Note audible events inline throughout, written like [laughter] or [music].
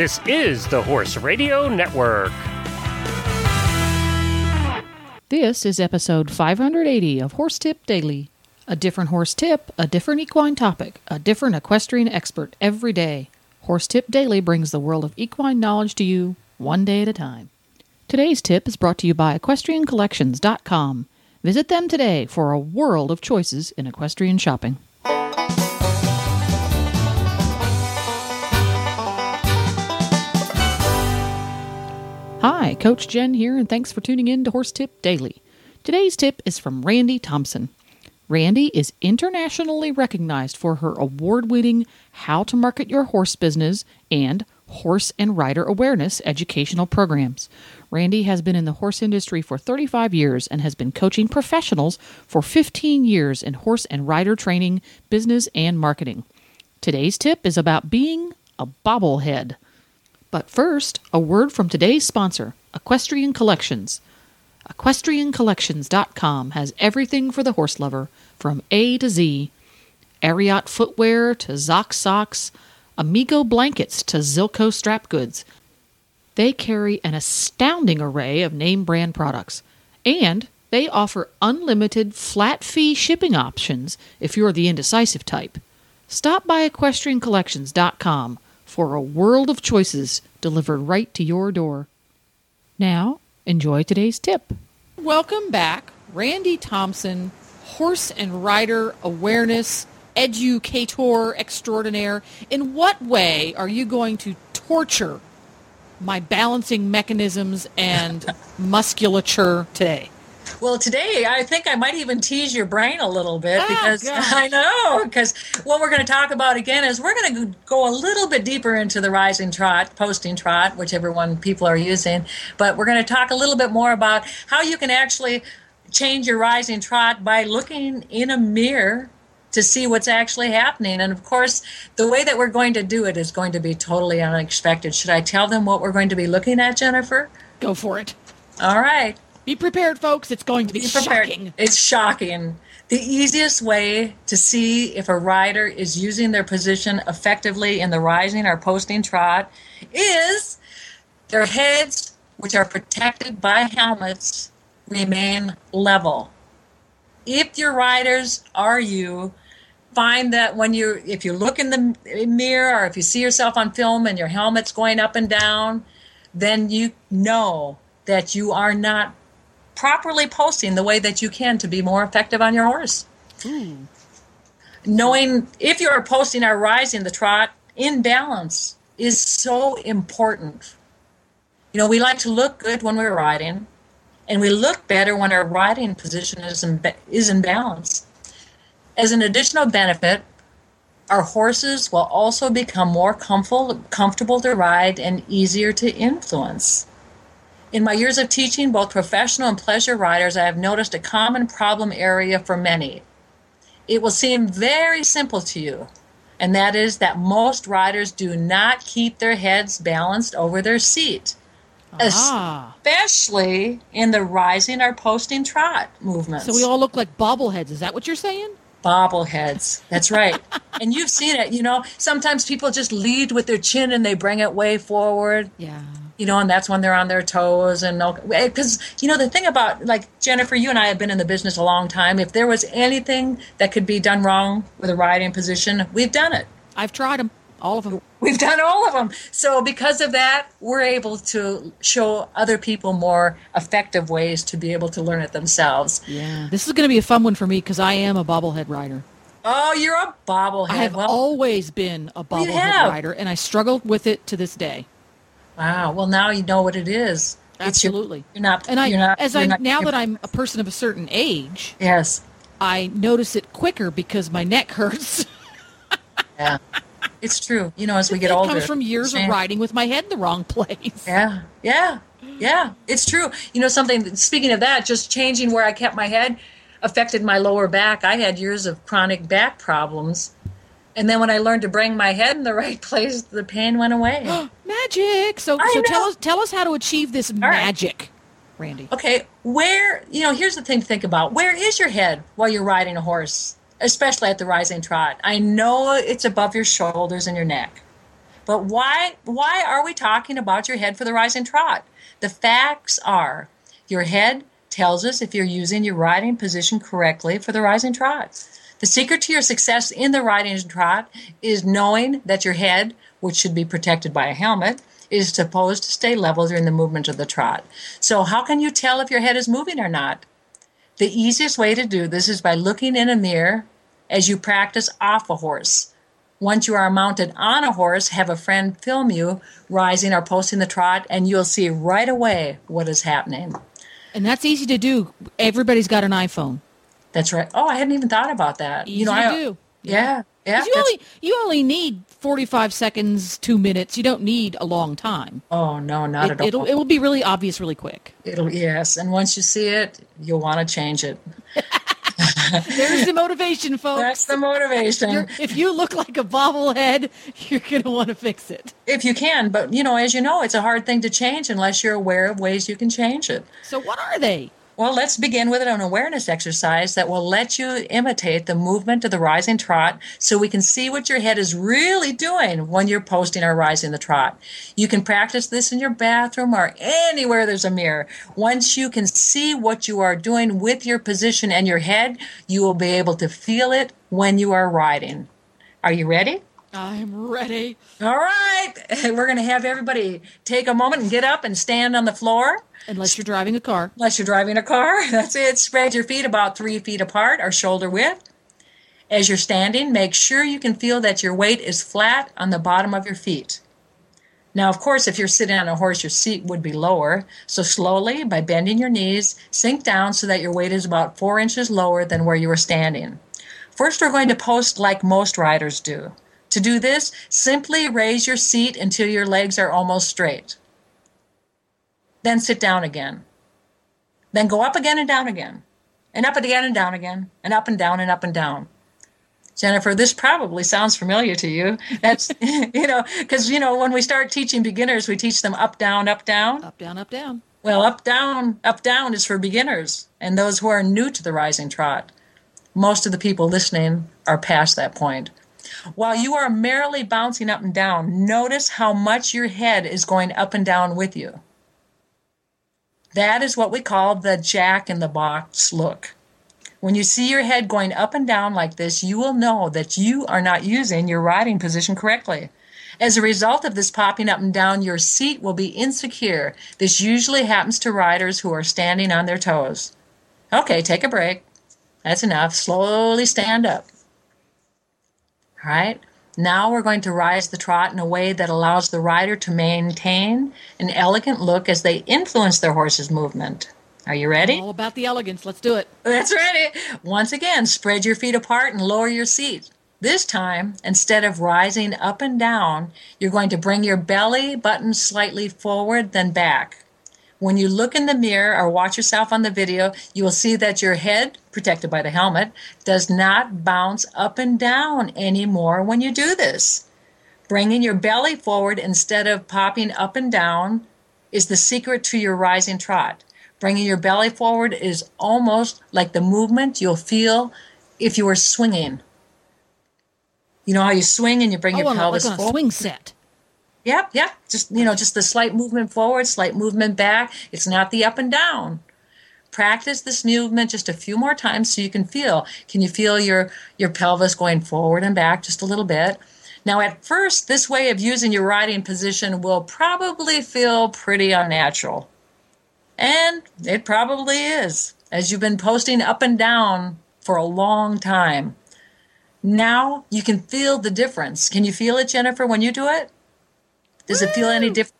This is the Horse Radio Network. This is episode 580 of Horse Tip Daily. A different horse tip, a different equine topic, a different equestrian expert every day. Horse Tip Daily brings the world of equine knowledge to you one day at a time. Today's tip is brought to you by equestriancollections.com. Visit them today for a world of choices in equestrian shopping. Hi, Coach Jen here, and thanks for tuning in to Horse Tip Daily. Today's tip is from Randi Thompson. Randi is internationally recognized for her award winning How to Market Your Horse Business and Horse and Rider Awareness educational programs. Randi has been in the horse industry for 35 years and has been coaching professionals for 15 years in horse and rider training, business, and marketing. Today's tip is about being a bobblehead. But first, a word from today's sponsor, Equestrian Collections. EquestrianCollections.com has everything for the horse lover from A to Z. Ariat footwear to Zoc socks, Amigo blankets to Zilco strap goods. They carry an astounding array of name brand products, and they offer unlimited flat fee shipping options if you're the indecisive type. Stop by equestriancollections.com for a world of choices delivered right to your door. Now, enjoy today's tip. Welcome back, Randi Thompson, horse and rider awareness educator extraordinaire. In what way are you going to torture my balancing mechanisms and [laughs] musculature today? Well, today I think I might even tease your brain a little bit Ah, because gosh. [laughs] I know because what we're going to talk about again is we're going to go a little bit deeper into the rising trot, posting trot, whichever one people are using, but we're going to talk a little bit more about how you can actually change your rising trot by looking in a mirror to see what's actually happening. And of course, the way that we're going to do it is going to be totally unexpected. Should I tell them what we're going to be looking at, Jennifer? Go for it. All right. Be prepared, folks. It's going to be Be shocking. It's shocking. The easiest way to see if a rider is using their position effectively in the rising or posting trot is their heads, which are protected by helmets, remain level. If your riders are you, find that when you if you look in the mirror or if you see yourself on film and your helmet's going up and down, then you know that you are not properly posting the way that you can to be more effective on your horse. Knowing if you are posting or rising the trot in balance is so important. You know, we like to look good when we're riding, and we look better when our riding position is in, is in balance. As an additional benefit, our horses will also become more comfortable, comfortable to ride and easier to influence. In my years of teaching both professional and pleasure riders, I have noticed a common problem area for many. It will seem very simple to you, and that is that most riders do not keep their heads balanced over their seat, Ah. especially in the rising or posting trot movements. So we all look like bobbleheads. Is that what you're saying? bobbleheads. That's right. [laughs] and you've seen it, you know, sometimes people just lead with their chin and they bring it way forward. Yeah. You know, and that's when they're on their toes and because eh, you know the thing about like Jennifer, you and I have been in the business a long time. If there was anything that could be done wrong with a riding position, we've done it. I've tried them. All of them. We've done all of them. So because of that, we're able to show other people more effective ways to be able to learn it themselves. Yeah. This is going to be a fun one for me because I am a bobblehead rider. Oh, you're a bobblehead. I have well, always been a bobblehead rider, and I struggled with it to this day. Wow. Well, now you know what it is. It's your- Absolutely. you're not. And I, you're not, as I not- now that I'm a person of a certain age, Yes. I notice it quicker because my neck hurts. [laughs] Yeah. It's true. You know, as we get it older, comes from years of riding with my head in the wrong place. Yeah, yeah, yeah. It's true. You know, something. Speaking of that, just changing where I kept my head affected my lower back. I had years of chronic back problems, and then when I learned to bring my head in the right [laughs] place, the pain went away. [gasps] Magic. So, I so tell us tell us how to achieve this right. magic, Randi. Okay, where you know? Here's the thing to think about. Where is your head while you're riding a horse, especially at the rising trot? I know it's above your shoulders and your neck, But why why are we talking about your head for the rising trot? The facts are your head tells us if you're using your riding position correctly for the rising trot. The secret to your success in the riding trot is knowing that your head, which should be protected by a helmet, is supposed to stay level during the movement of the trot. So, how can you tell if your head is moving or not? The easiest way to do this is by looking in a mirror as you practice off a horse. Once you are mounted on a horse, have a friend film you rising or posting the trot, and you'll see right away what is happening. And that's easy to do. Everybody's got an iPhone. That's right. Oh, I hadn't even thought about that. Easy you know, to I, do. Yeah, yeah. 'Cause You only you only need forty five seconds, two minutes. You don't need a long time. oh no, not It, at all. it'll it will be really obvious really quick. It'll yes, and once you see it, you'll want to change it. [laughs] There's the motivation, folks. That's the motivation. You're, if you look like a bobblehead, you're gonna want to fix it. if you can, but you know, as you know, it's a hard thing to change unless you're aware of ways you can change it. So what are they? Well, let's begin with an awareness exercise that will let you imitate the movement of the rising trot so we can see what your head is really doing when you're posting or rising the trot. You can practice this in your bathroom or anywhere there's a mirror. Once you can see what you are doing with your position and your head, you will be able to feel it when you are riding. Are you ready? I'm ready. All right. [laughs] We're going to have everybody take a moment and get up and stand on the floor. Unless you're driving a car. Unless you're driving a car, [laughs] that's it. Spread your feet about three feet apart or shoulder width. As you're standing, make sure you can feel that your weight is flat on the bottom of your feet. Now, of course, if you're sitting on a horse, your seat would be lower. So, slowly, by bending your knees, sink down so that your weight is about four inches lower than where you were standing. First, we're going to post like most riders do. To do this, simply raise your seat until your legs are almost straight. Then sit down again. Then go up again and down again. And up again and down again. And up and down and up and down. Jennifer, this probably sounds familiar to you. That's, [laughs] you know, because, you know, when we start teaching beginners, we teach them up, down, up, down. Up, down, up, down. Well, up, down, up, down is for beginners and those who are new to the rising trot. Most of the people listening are past that point. While you are merrily bouncing up and down, notice how much your head is going up and down with you. That is what we call the jack in the box look. When you see your head going up and down like this, you will know that you are not using your riding position correctly. As a result of this popping up and down, your seat will be insecure. This usually happens to riders who are standing on their toes. Okay, take a break. That's enough. Slowly stand up. All right. Now we're going to rise the trot in a way that allows the rider to maintain an elegant look as they influence their horse's movement. Are you ready? All about the elegance. Let's do it. That's ready. Once again, spread your feet apart and lower your seat. This time, instead of rising up and down, you're going to bring your belly button slightly forward, then back. When you look in the mirror or watch yourself on the video, you will see that your head, protected by the helmet, does not bounce up and down anymore when you do this. Bringing your belly forward instead of popping up and down is the secret to your rising trot. Bringing your belly forward is almost like the movement you'll feel if you were swinging. You know how you swing and you bring Oh, your a, like pelvis on a forward? swing set. Yep, yep. Just you know, just the slight movement forward, slight movement back. It's not the up and down. Practice this movement just a few more times so you can feel. Can you feel your your pelvis going forward and back just a little bit? Now, at first, this way of using your riding position will probably feel pretty unnatural. And it probably is, as you've been posting up and down for a long time. Now you can feel the difference. Can you feel it, Jennifer, when you do it? Does it feel any different?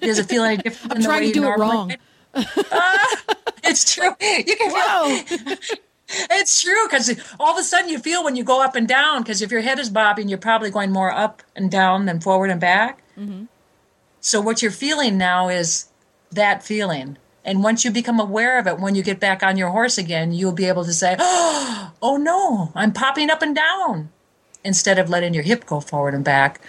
Does it feel any different? I'm than the trying way to do it wrong. Ah, it's true. You can feel [laughs] it's true because all of a sudden you feel when you go up and down because if your head is bobbing, you're probably going more up and down than forward and back. So what you're feeling now is that feeling. And once you become aware of it, when you get back on your horse again, you'll be able to say, [gasps] "Oh no, I'm popping up and down," instead of letting your hip go forward and back.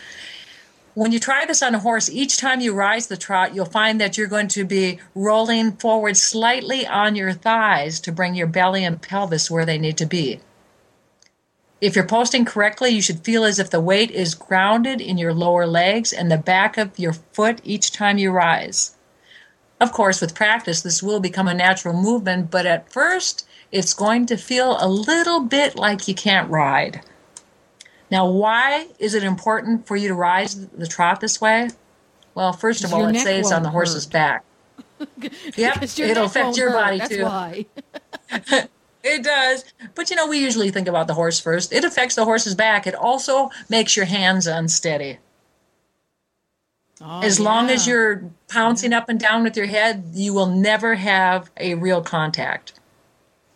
When you try this on a horse, each time you rise the trot, you'll find that you're going to be rolling forward slightly on your thighs to bring your belly and pelvis where they need to be. If you're posting correctly, you should feel as if the weight is grounded in your lower legs and the back of your foot each time you rise. Of course, with practice, this will become a natural movement, but at first, it's going to feel a little bit like you can't ride. Now, why is it important for you to rise the trot this way? Well, first of all, it stays on the horse's hurt. back. [laughs] yep, it'll affect your body That's too. Why. [laughs] It does. But you know, we usually think about the horse first. It affects the horse's back. It also makes your hands unsteady. Oh, as long as you're pouncing up and down with your head, you will never have a real contact.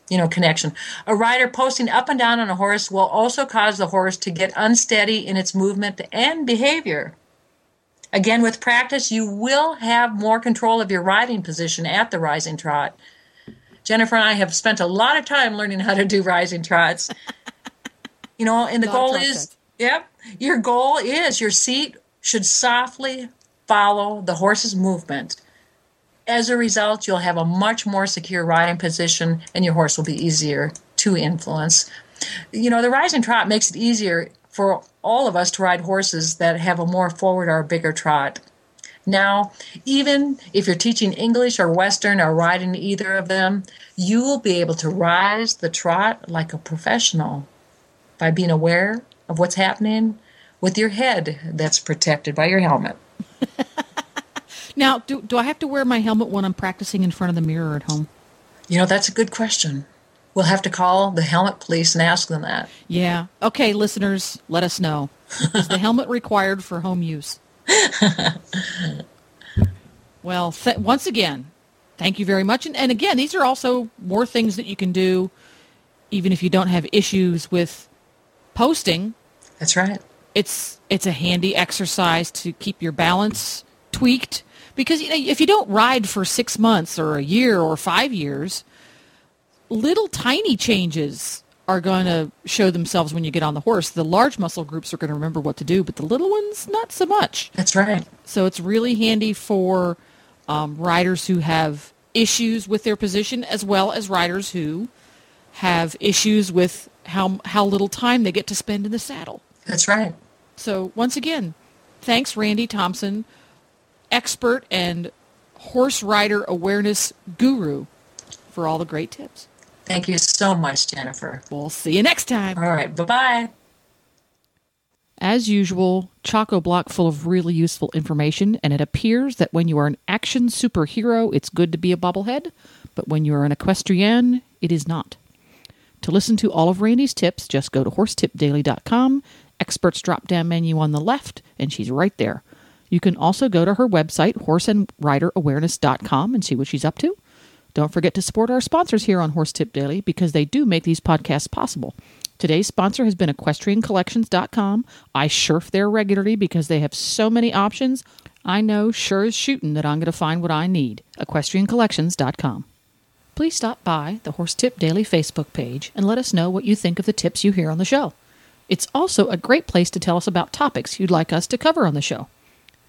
You know, connection. A rider posting up and down on a horse will also cause the horse to get unsteady in its movement and behavior. Again, with practice, you will have more control of your riding position at the rising trot. Jennifer and I have spent a lot of time learning how to do rising trots. [laughs] you know, and the of goal is, yep, your goal is your seat should softly follow the horse's movement. As a result, you'll have a much more secure riding position and your horse will be easier to influence. You know, the rising trot makes it easier for all of us to ride horses that have a more forward or bigger trot. Now, even if you're teaching English or Western or riding either of them, you will be able to rise the trot like a professional by being aware of what's happening with your head that's protected by your helmet. Now, do, do I have to wear my helmet when I'm practicing in front of the mirror at home? You know, that's a good question. We'll have to call the helmet police and ask them that. Yeah. Okay, listeners, let us know. Is the helmet required for home use? [laughs] well, th- once again, thank you very much. And, and again, these are also more things that you can do even if you don't have issues with posting. That's right. It's it's a handy exercise to keep your balance tweaked because you know if you don't ride for 6 months or a year or 5 years, little tiny changes are going to show themselves when you get on the horse. The large muscle groups are going to remember what to do, but the little ones not so much. That's right. So it's really handy for um, riders who have issues with their position, as well as riders who have issues with how how little time they get to spend in the saddle. That's right. So once again, thanks Randi Thompson, expert and horse rider awareness guru, for all the great tips. Thank you so much, Jennifer. We'll see you next time. All right. Bye bye. As usual, Choco Block full of really useful information, and it appears that when you are an action superhero, it's good to be a bobblehead, but when you are an equestrian, it is not. To listen to all of Randi's tips, just go to horsetipdaily.com, experts drop down menu on the left, and she's right there. You can also go to her website, horseandriderawareness.com, and see what she's up to. Don't forget to support our sponsors here on Horse Tip Daily because they do make these podcasts possible. Today's sponsor has been equestriancollections.com. I surf there regularly because they have so many options. I know sure as shooting that I'm going to find what I need. equestriancollections.com. Please stop by the Horse Tip Daily Facebook page and let us know what you think of the tips you hear on the show. It's also a great place to tell us about topics you'd like us to cover on the show.